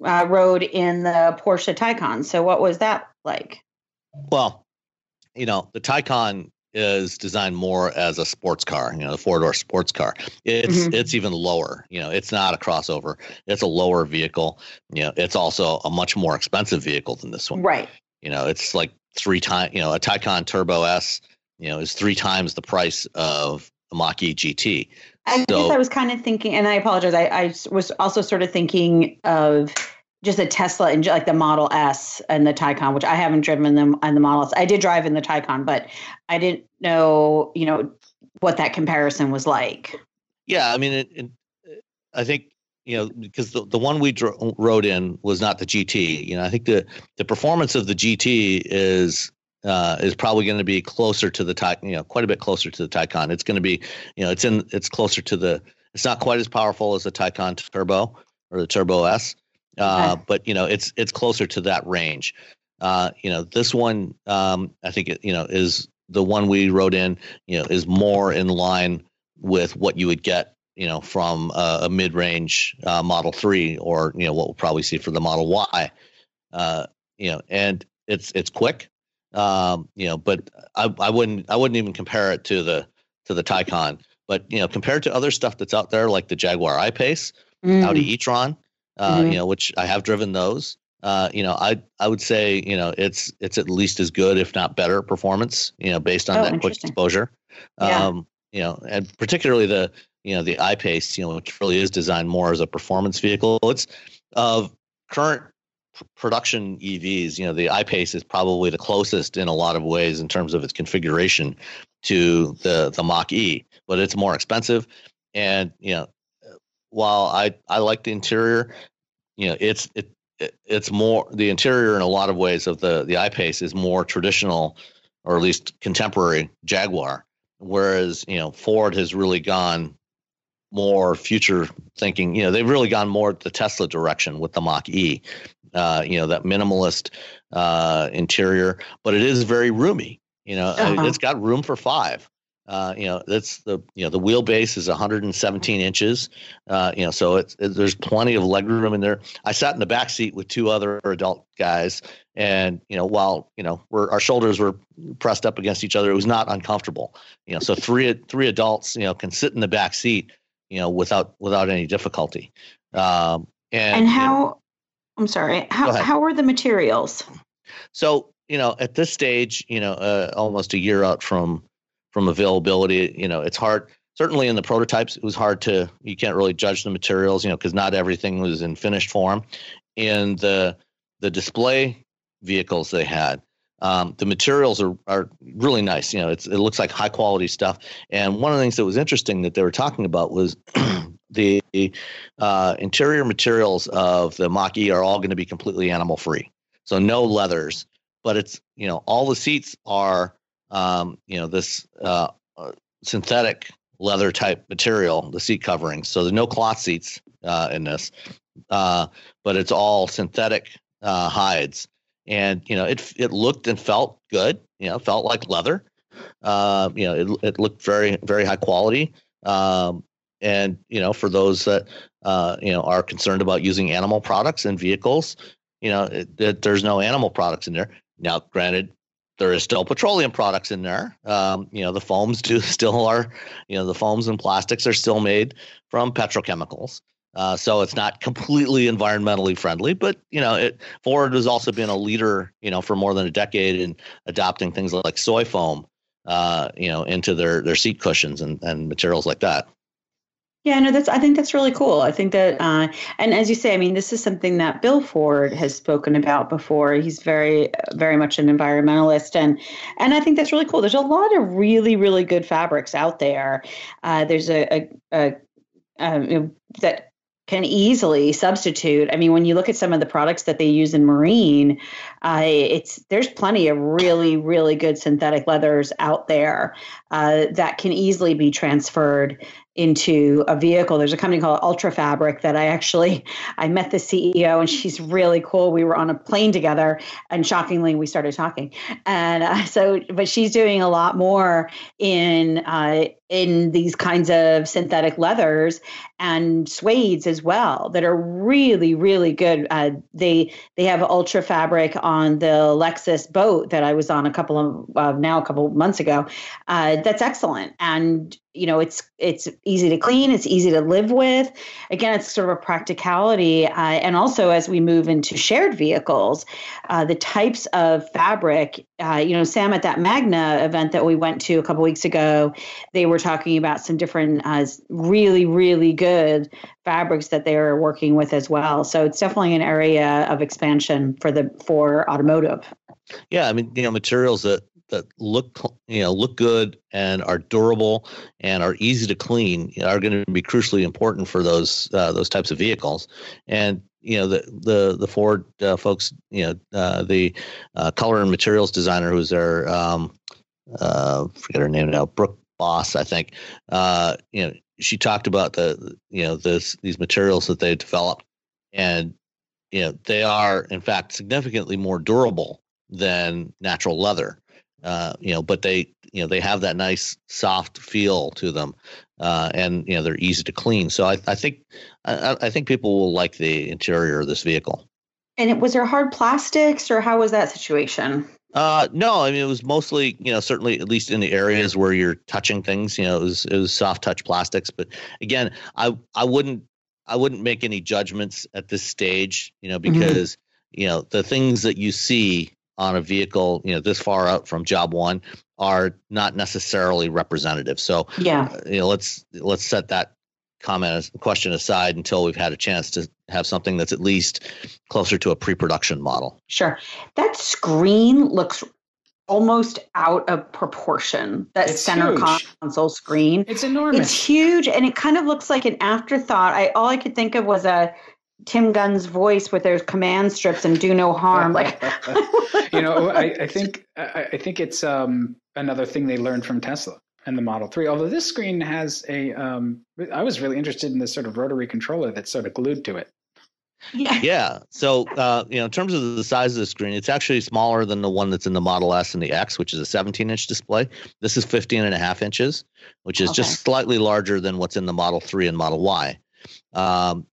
uh, rode in the Porsche Taycan. So what was that like? Well, you know, the Taycan is designed more as a sports car, you know, the four door sports car. It's mm-hmm. it's even lower. You know, it's not a crossover. It's a lower vehicle. You know, it's also a much more expensive vehicle than this one. Right. You know, it's like three times. You know, a Taycan Turbo S, you know, is three times the price of a Mach-E GT. I so, guess I was kind of thinking, and I apologize. I, I was also sort of thinking of just a Tesla and like the Model S and the Taycan, which I haven't driven them on the Model S. I did drive in the Taycan, but I didn't know, you know, what that comparison was like. Yeah, I mean, it, it, I think you know, because the, the one we dro- rode in was not the GT. You know, I think the the performance of the GT is uh, is probably going to be closer to the Ty, you know, quite a bit closer to the Taycan. It's going to be, you know, it's in, it's closer to the, it's not quite as powerful as the Taycan Turbo or the Turbo S, uh, okay. but you know, it's it's closer to that range. Uh, you know, this one, um, I think, it, you know, is the one we rode in, you know, is more in line with what you would get you know, from a, a mid-range uh, Model Three, or you know, what we'll probably see for the Model Y. Uh, you know, and it's it's quick. Um, you know, but I, I wouldn't I wouldn't even compare it to the to the Taycan. But you know, compared to other stuff that's out there, like the Jaguar I-Pace, mm. Audi e-tron, uh, mm-hmm. you know, which I have driven those. Uh, you know, I I would say you know it's it's at least as good, if not better, performance. You know, based on oh, that quick exposure. Yeah. Um, you know, and particularly the you know the I-Pace, you know, which really is designed more as a performance vehicle. It's of current production EVs. You know, the I-Pace is probably the closest in a lot of ways in terms of its configuration to the the Mach E, but it's more expensive. And you know, while I I like the interior, you know, it's it, it it's more the interior in a lot of ways of the the I-Pace is more traditional or at least contemporary Jaguar whereas you know Ford has really gone more future thinking. You know, they've really gone more the Tesla direction with the Mach E. Uh, you know, that minimalist uh, interior, but it is very roomy. You know, uh-huh. it's got room for five. Uh, you know, that's the you know the wheelbase is 117 inches. Uh, you know, so it's it, there's plenty of leg room in there. I sat in the back seat with two other adult guys, and you know, while you know we're, our shoulders were pressed up against each other, it was not uncomfortable. You know, so three three adults, you know, can sit in the back seat you know, without without any difficulty. Um, and, and how? I'm sorry. How how are the materials? So you know, at this stage, you know, uh, almost a year out from from availability, you know, it's hard. Certainly in the prototypes, it was hard to. You can't really judge the materials, you know, because not everything was in finished form. In the the display vehicles they had, um, the materials are, are really nice. You know, it's it looks like high quality stuff. And one of the things that was interesting that they were talking about was the uh, interior materials of the E are all going to be completely animal free. So no leathers, but it's, you know, all the seats are, um, you know, this uh, uh, synthetic leather type material, the seat coverings. So there's no cloth seats uh, in this. uh, but it's all synthetic uh, hides, and you know it it looked and felt good. You know, felt like leather. You know, it it looked very very high quality. Um, and you know, for those that uh, you know are concerned about using animal products in vehicles, you know, there's no animal products in there. Now, granted, there is still petroleum products in there. Um, you know, the foams do still are, you know, the foams and plastics are still made from petrochemicals. Uh, so it's not completely environmentally friendly, but you know, it, Ford has also been a leader, you know, for more than a decade in adopting things like soy foam, uh, you know, into their their seat cushions and, and materials like that. Yeah, no, that's. I think that's really cool. I think that, uh, and as you say, I mean, this is something that Bill Ford has spoken about before. He's very, very much an environmentalist, and and I think that's really cool. There's a lot of really, really good fabrics out there. Uh, there's a, a, a, um, that can easily substitute. I mean, when you look at some of the products that they use in marine, uh, it's there's plenty of really, really good synthetic leathers out there uh, that can easily be transferred into a vehicle. There's a company called Ultra Fabric that I actually I met the CEO and she's really cool. We were on a plane together and shockingly we started talking. And uh, so, but she's doing a lot more in uh, in these kinds of synthetic leathers and suedes as well that are really really good. Uh, they they have Ultra Fabric on the Lexus boat that I was on a couple of now a couple months ago. Uh, that's excellent and you know it's it's easy to clean it's easy to live with. Again it's sort of a practicality uh, and also as we move into shared vehicles uh, the types of fabric uh, you know sam at that magna event that we went to a couple weeks ago they were talking about some different uh, really really good fabrics that they're working with as well. So it's definitely an area of expansion for the for automotive. Yeah i mean you know materials that that look you know look good and are durable and are easy to clean are going to be crucially important for those uh, those types of vehicles. And you know the the the Ford uh, folks you know uh, the uh, color and materials designer who's their um, uh, forget her name now Brooke Boss I think uh, you know she talked about the you know this these materials that they developed. And you know they are in fact significantly more durable than natural leather uh, you know, but they, you know, they have that nice soft feel to them, uh, and you know, they're easy to clean. So I, I think, I, I, think people will like the interior of this vehicle. And it, was there hard plastics, or how was that situation? Uh, no, I mean it was mostly, you know, certainly at least in the areas where you're touching things, you know, it was it was soft touch plastics. But again, I I wouldn't I wouldn't make any judgments at this stage, you know, mm-hmm. because mm-hmm. you know the things that you see on a vehicle, you know, this far out from job one are not necessarily representative. So yeah, uh, you know, let's let's set that comment question aside until we've had a chance to have something that's at least closer to a pre-production model. Sure. That screen looks almost out of proportion. That it's center huge. console screen. It's enormous. It's huge and it kind of looks like an afterthought. I all I could think of was a Tim Gunn's voice with their command strips and do no harm. Like, you know, I, I think I, I, think it's um, another thing they learned from Tesla and the Model Three. Although this screen has a, um, I was really interested in this sort of rotary controller that's sort of glued to it. Yeah. yeah. So, uh, you know, in terms of the size of the screen, it's actually smaller than the one that's in the Model S and the X, which is a 17 inch display. This is 15 and a half inches, which is okay. just slightly larger than what's in the Model 3 and Model Y. Um,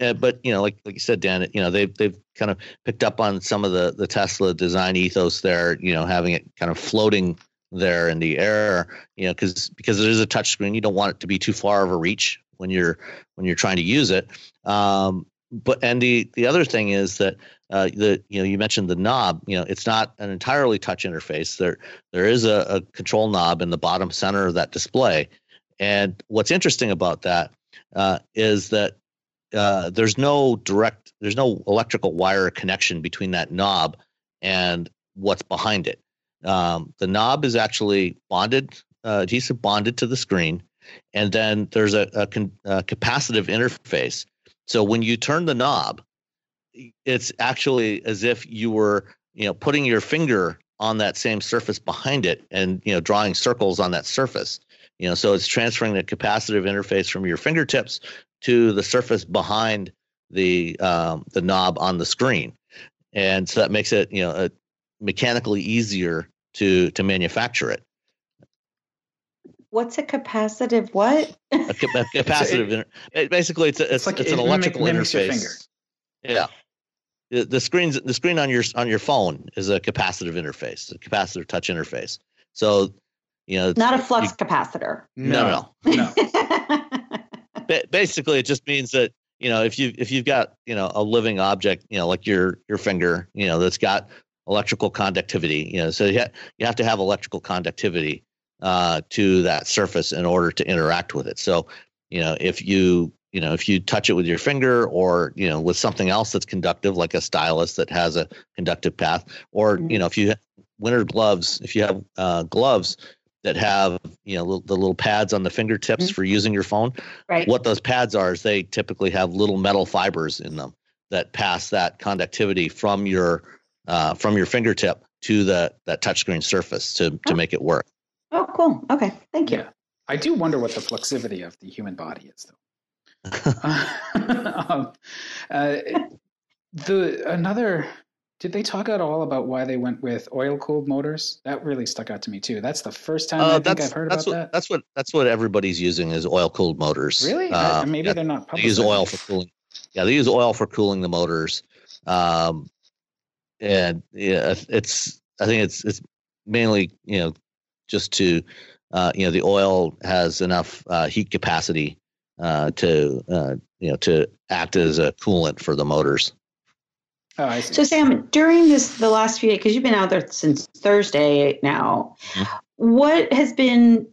uh, but you know, like like you said, Dan, you know they've they've kind of picked up on some of the the Tesla design ethos there. You know, having it kind of floating there in the air. You know, because because it is a touchscreen, you don't want it to be too far of a reach when you're when you're trying to use it. Um, but and the the other thing is that uh, the you know you mentioned the knob. You know, it's not an entirely touch interface. There there is a, a control knob in the bottom center of that display. And what's interesting about that uh, is that uh, there's no direct, there's no electrical wire connection between that knob and what's behind it. Um, the knob is actually bonded, uh, adhesive bonded to the screen, and then there's a, a, con, a capacitive interface. So when you turn the knob, it's actually as if you were, you know, putting your finger on that same surface behind it and you know drawing circles on that surface you know so it's transferring the capacitive interface from your fingertips to the surface behind the um, the knob on the screen, and so that makes it you know uh, mechanically easier to to manufacture it. What's a capacitive what? A, ca- a capacitive, inter- it, basically, it's a, it's, It's like it's an it mimic- electrical mimics your finger. interface. Yeah. The, the screens the screen on your on your phone is a capacitive interface, a capacitive touch interface. So, you know, Not a flux capacitor. no, no, no. ba- basically it just means that you know if you if you've got you know a living object you know like your your finger you know that's got electrical conductivity you know so you, ha- you have to have electrical conductivity uh, to that surface in order to interact with it. So you know if you you know if you touch it with your finger or you know with something else that's conductive like a stylus that has a conductive path or you know if you winter gloves if you have uh, gloves that have you know the little pads on the fingertips for using your phone Right. what those pads are is they typically have little metal fibers in them that pass that conductivity from your uh, from your fingertip to the that touchscreen surface to to Oh. make it work. Oh, cool. Okay. Thank you. Yeah. I do wonder what the fluxivity of the human body is, though. um, uh, the another. Did they talk at all about why they went with oil cooled motors? That really stuck out to me too. That's the first time I Uh, think that's I've heard about what that. that's what that's what everybody's using is oil cooled motors. really? I- Uh, maybe yeah, they're not. they use oil for cooling. Yeah, they use oil for cooling the motors. Um, and yeah, it's I think it's it's mainly you know just to uh, you know the oil has enough uh, heat capacity uh, to uh, you know to act as a coolant for the motors. Oh, I see. So Sam, during this the last few days, because you've been out there since Thursday now, Mhm. what has been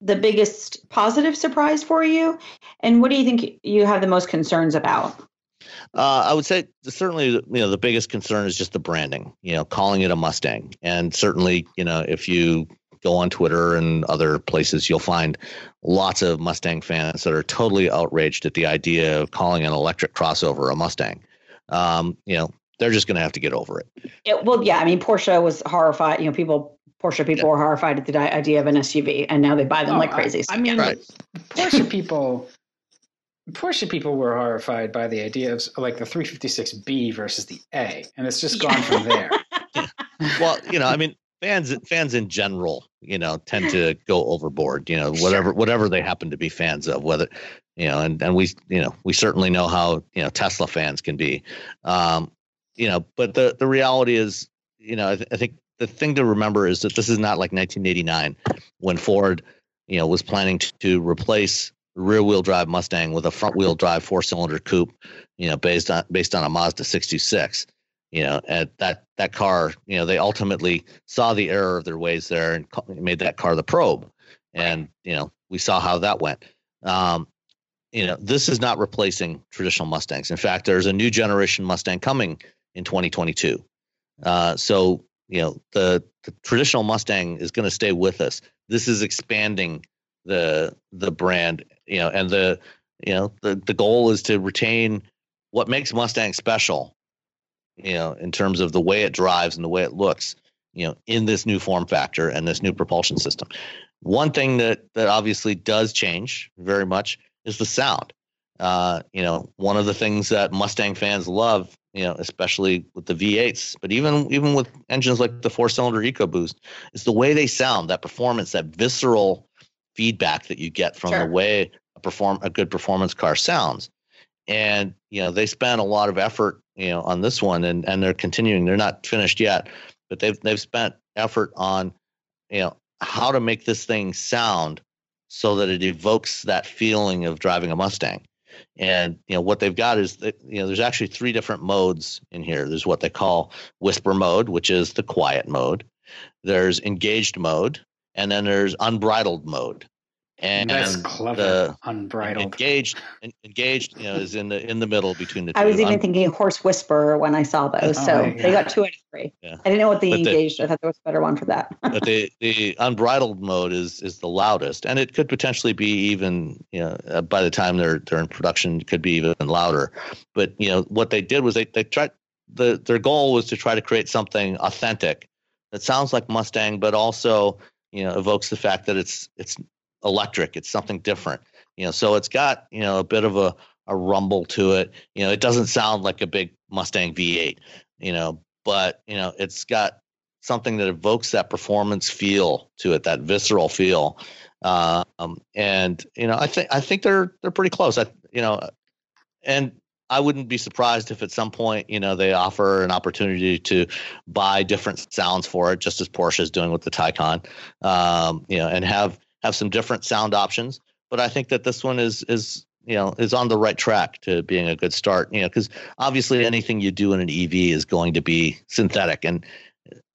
the biggest positive surprise for you, and what do you think you have the most concerns about? Uh, I would say certainly, you know, the biggest concern is just the branding. You know, calling it a Mustang, and certainly, you know, if you go on Twitter and other places, you'll find lots of Mustang fans that are totally outraged at the idea of calling an electric crossover a Mustang. Um, you know, they're just going to have to get over it. It, well, yeah, I mean, Porsche was horrified. You know, people, Porsche people were horrified at the idea of an SUV, and now they buy them Oh, like I- crazy. So, I, mean, Right. Porsche people. Porsche people were horrified by the idea of like the 356B versus the A, and it's just gone from there. Well, you know, I mean, fans fans in general, you know, tend to go overboard. You know, whatever whatever they happen to be fans of, whether you know, and and we you know we certainly know how you know Tesla fans can be, um, you know, but the the reality is, you know, I, th- I think the thing to remember is that this is not like 1989 when Ford, you know, was planning to, to replace rear wheel drive Mustang with a front wheel drive four cylinder coupe, you know, based on based on a Mazda 626 you know at that that car you know they ultimately saw the error of their ways there and made that car the probe. And you know we saw how that went. Um you know this is not replacing traditional mustangs. In fact there's a new generation mustang coming in 2022 uh so you know the, the traditional mustang is going to stay with us this is expanding the the brand you know and the you know the the goal is to retain what makes mustang special you know, in terms of the way it drives and the way it looks, you know, in this new form factor and this new propulsion system. One thing that that obviously does change very much is the sound. Uh, you know, one of the things that Mustang fans love, you know, especially with the V8s, but even even with engines like the four-cylinder EcoBoost, it's the way they sound, that performance, that visceral feedback that you get from Sure. the way a perform a good performance car sounds. And you know, they spent a lot of effort, you know, on this one, and and they're continuing. They're not finished yet, but they've they've spent effort on, you know, how to make this thing sound so that it evokes that feeling of driving a Mustang. And you know what they've got is that you know there's actually three different modes in here. There's what they call whisper mode, which is the quiet mode. There's engaged mode, and then there's unbridled mode. And That's clever. the Unbridled. engaged en- engaged you know is in the in the middle between the two. I was even Un- thinking horse whisperer when I saw those. Oh, so my they got two out of three. Yeah. I didn't know what the But the- engaged. I thought there was a better one for that. but the the unbridled mode is is the loudest, and it could potentially be even you know uh, by the time they're they're in production, it could be even louder. But you know what they did was they they tried the their goal was to try to create something authentic that sounds like Mustang, but also you know evokes the fact that it's it's electric. It's something different. You know, so it's got you know a bit of a a rumble to it. You know, it doesn't sound like a big Mustang V8. You know, but you know, it's got something that evokes that performance feel to it, that visceral feel. Um, and you know, I think I think they're they're pretty close. I you know, and I wouldn't be surprised if at some point, you know, they offer an opportunity to buy different sounds for it, just as Porsche is doing with the Taycan, um, you know, and have have some different sound options. But I think that this one is is you know is on the right track to being a good start. You know, because obviously anything you do in an EV is going to be synthetic, and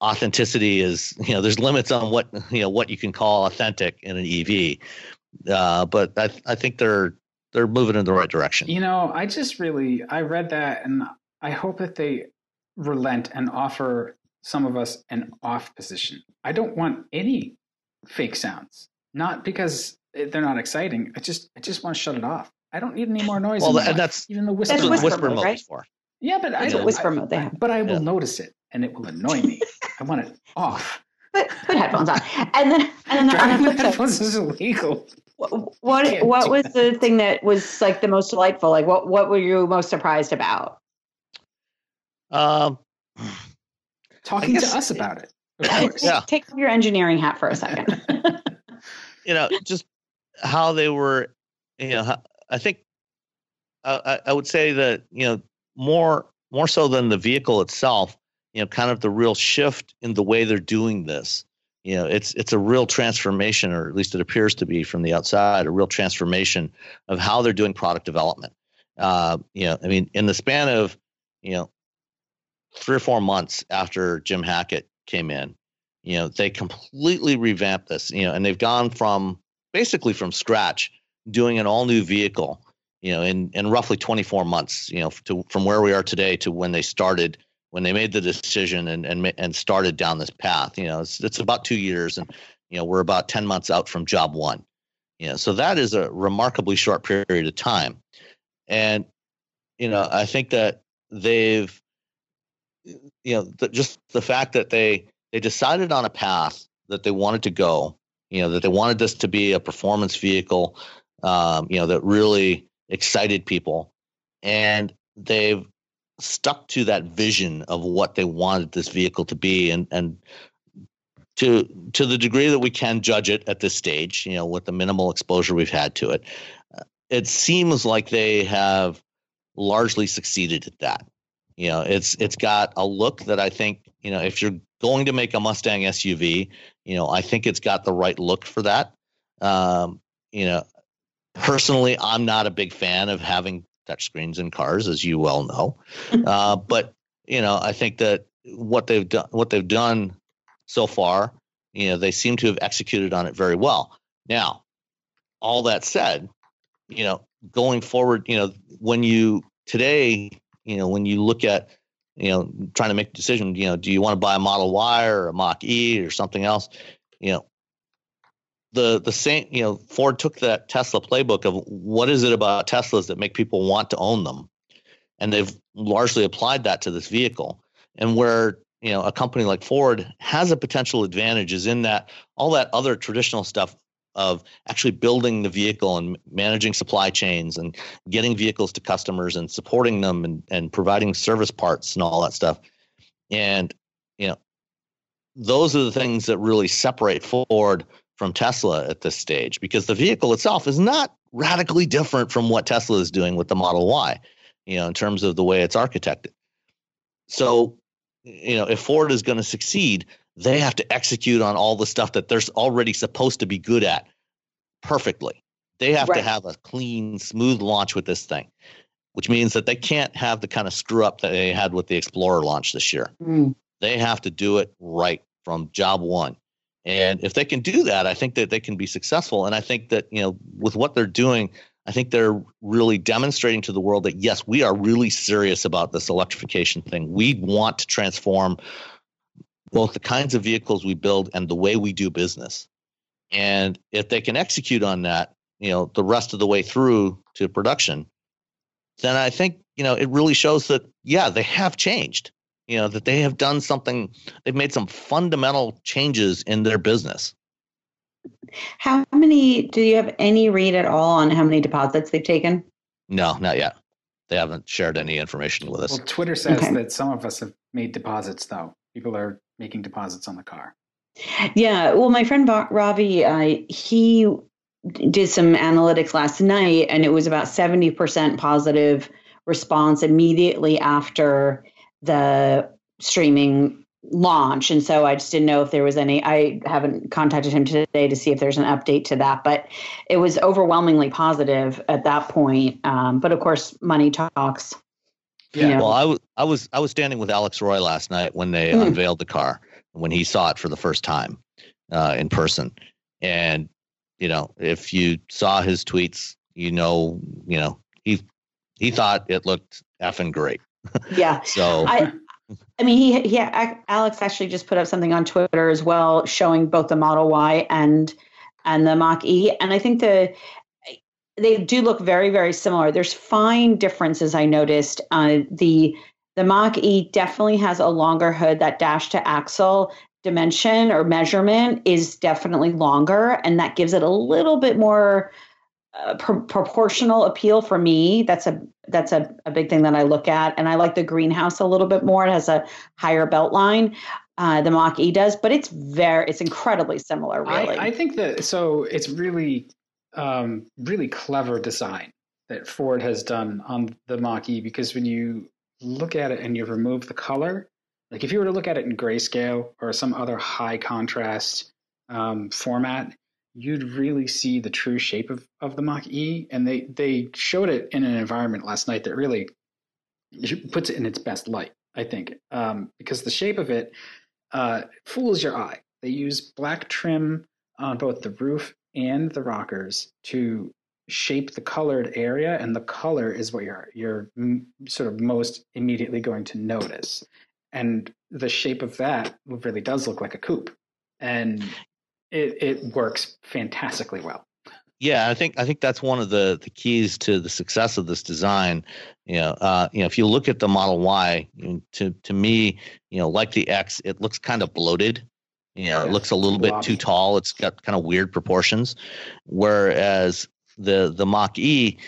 authenticity is you know there's limits on what you know what you can call authentic in an EV. Uh, but I I think they're they're moving in the right direction. You know, I just really I read that and I hope that they relent and offer some of us an off position. I don't want any fake sounds. Not because they're not exciting. I just I just want to shut it off. I don't need any more noise. Well, and that's even the whisper. That's mode. whisper, whisper mode, mode right? is for. Yeah, but I don't a whisper I- mode they have. But I will Yeah. notice it, and it will annoy me. I want it off. Put, put headphones on, and then and then on the Driving with headphones is illegal. what what, what was that. the thing that was like the most delightful? Like what what were you most surprised about? Um, Talking guess- to us about it. Of course. Yeah. Take off your engineering hat for a second. you know, just how they were, you know, I think uh, I, I would say that you know more more so than the vehicle itself, you know, kind of the real shift in the way they're doing this. You know, it's it's a real transformation, or at least it appears to be from the outside, a real transformation of how they're doing product development. Uh, you know, I mean, in the span of you know three or four months after Jim Hackett came in, you know, they completely revamped this. You know, and they've gone from basically from scratch doing an all new vehicle you know in in roughly 24 months you know to from where we are today to when they started when they made the decision and and and started down this path you know it's it's about 2 years and you know we're about 10 months out from job 1 you know so that is a remarkably short period of time and you know i think that they've you know the, just the fact that they they decided on a path that they wanted to go you know that they wanted this to be a performance vehicle um, you know that really excited people. And they've stuck to that vision of what they wanted this vehicle to be and and to to the degree that we can judge it at this stage you know with the minimal exposure we've had to it uh, it seems like they have largely succeeded at that. You know it's it's got a look that i think you know if you're going to make a mustang suv you know i think it's got the right look for that. Um, you know personally i'm not a big fan of having touchscreens in cars as you well know. Uh, but you know i think that what they've done what they've done so far you know they seem to have executed on it very well. Now all that said you know going forward you know when you today you know when you look at you know trying to make a decision you know do you want to buy a model y or a mach e or something else? You know the the same you know ford took that tesla playbook of what is it about teslas that make people want to own them? And they've largely applied that to this vehicle. And where you know a company like ford has a potential advantage is in that all that other traditional stuff of actually building the vehicle and managing supply chains and getting vehicles to customers and supporting them and, and providing service parts and all that stuff. And you know those are the things that really separate ford from tesla at this stage because the vehicle itself is not radically different from what tesla is doing with the model y you know in terms of the way it's architected. So you know if ford is going to succeed they have to execute on all the stuff that they're already supposed to be good at perfectly. They have to have a clean smooth launch with this thing which means that they can't have the kind of screw up that they had with the explorer launch this year. Mm. they have to do it right from job one. And if they can do that i think that they can be successful. And i think that you know with what they're doing i think they're really demonstrating to the world that yes we are really serious about this electrification thing. We want to transform both the kinds of vehicles we build and the way we do business and if they can execute on that you know the rest of the way through to production then i think you know it really shows that yeah they have changed you know that they have done something they've made some fundamental changes in their business How many do you have any read at all on how many deposits they've taken? No, not yet. They haven't shared any information with us. Well, Twitter says Okay. that some of us have made deposits, though. People are making deposits on the car. Yeah, well, my friend Ravi, uh, he did some analytics last night, and it was about seventy percent positive response immediately after the streaming launch. And so I just didn't know if there was any. I haven't contacted him today to see if there's an update to that, but it was overwhelmingly positive at that point. Um, but of course, money talks. Yeah. Yeah. Well, I was I was I was standing with Alex Roy last night when they Mm. unveiled the car when he saw it for the first time uh, in person, and you know if you saw his tweets, you know you know he he thought it looked effing great. Yeah. So I, I mean, he, he, ac- Alex actually just put up something on Twitter as well, showing both the Model Y and and the Mach E, and I think the they do look very, very similar. There's fine differences I noticed. Uh, the the Mach E definitely has a longer hood. That dash to axle dimension or measurement is definitely longer, and that gives it a little bit more uh, pro- proportional appeal for me. That's a that's a, a big thing that I look at, and I like the greenhouse a little bit more. It has a higher belt line. Uh, the Mach E does, but it's very it's incredibly similar. Really, I, I think that so it's really, um, really clever design that Ford has done on the Mach E because when you look at it and you remove the color, like if you were to look at it in grayscale or some other high contrast um, format, you'd really see the true shape of, of the Mach E. And they, they showed it in an environment last night that really puts it in its best light, I think, um, because the shape of it uh, fools your eye. They use black trim on both the roof and the rockers to shape the colored area, and the color is what you're you're sort of most immediately going to notice. And the shape of that really does look like a coupe, and it it works fantastically well. Yeah, I think I think that's one of the the keys to the success of this design. You know, uh, you know, if you look at the Model Y, to to me, you know, like the X, it looks kind of bloated. You know, Yeah, it looks a little bit too tall. It's got kind of weird proportions. Whereas the the Mach E,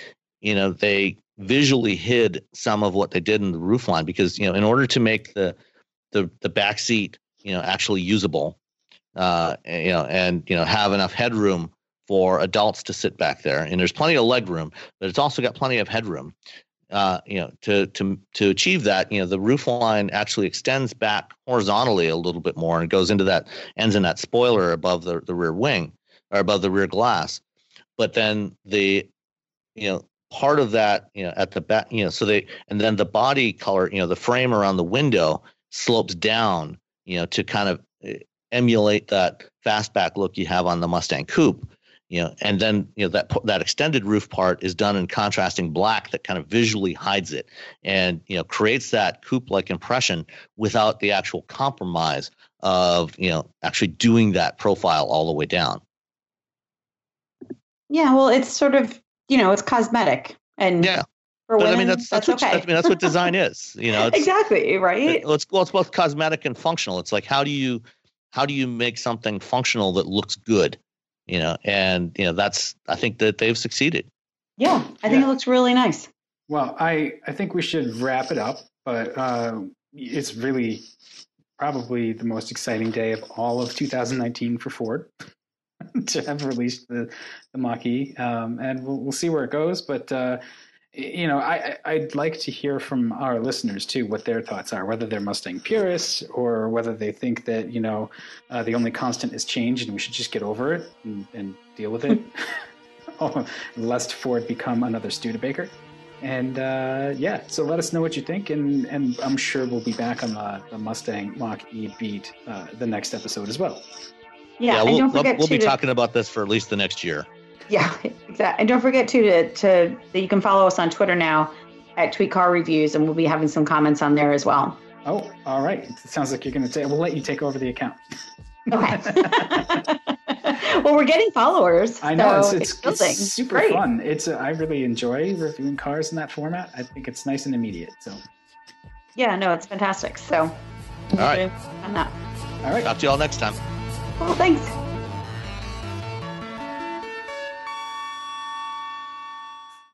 you know, they visually hid some of what they did in the roof line because you know, in order to make the the the back seat, you know, actually usable, uh, you know, and you know, have enough headroom for adults to sit back there, and there's plenty of leg room, but it's also got plenty of headroom. Uh, you know, to to to achieve that, you know, the roof line actually extends back horizontally a little bit more and goes into that ends in that spoiler above the, the rear wing or above the rear glass. But then the you know part of that you know at the back you know so they and then the body color you know the frame around the window slopes down you know to kind of eh, emulate that fastback look you have on the Mustang Coupe you know and then you know that that extended roof part is done in contrasting black that kind of visually hides it and you know creates that coupe like impression without the actual compromise of you know actually doing that profile all the way down yeah. Well, it's sort of you know it's cosmetic, and yeah for but women, i mean that's that's, what okay. I mean that's what design is you know it's, exactly right. it- it's well it's both cosmetic and functional it's like how do you how do you make something functional that looks good you know and you know that's i think that they've succeeded yeah, I think Yeah. it looks really nice. Well, I, I think we should wrap it up, but uh, it's really probably the most exciting day of all of 2019 for Ford to have released the, the Mach-E. Um, and we'll, we'll see where it goes. But, uh, you know, I, I- I'd like to hear from our listeners too what their thoughts are, whether they're Mustang purists or whether they think that, you know, uh, the only constant is change and we should just get over it and, and deal with it. Oh, lest Ford become another Studebaker. And uh, yeah, so let us know what you think, and, and I'm sure we'll be back on the, the Mustang Mach E beat uh, the next episode as well. Yeah, and we'll, don't forget we'll to be talking about this for at least the next year Yeah, exactly. And don't forget too to, to that you can follow us on Twitter now at Tweet Car Reviews, and we'll be having some comments on there as well. Oh, all right. It sounds like you're going to take. We'll let you take over the account. Okay. well, we're getting followers. I know so it's it's, building. it's super Great. fun. It's uh, I really enjoy reviewing cars in that format. I think it's nice and immediate. So, Yeah, no, it's fantastic. So, All right. on that. all right. talk to you all next time Well, thanks.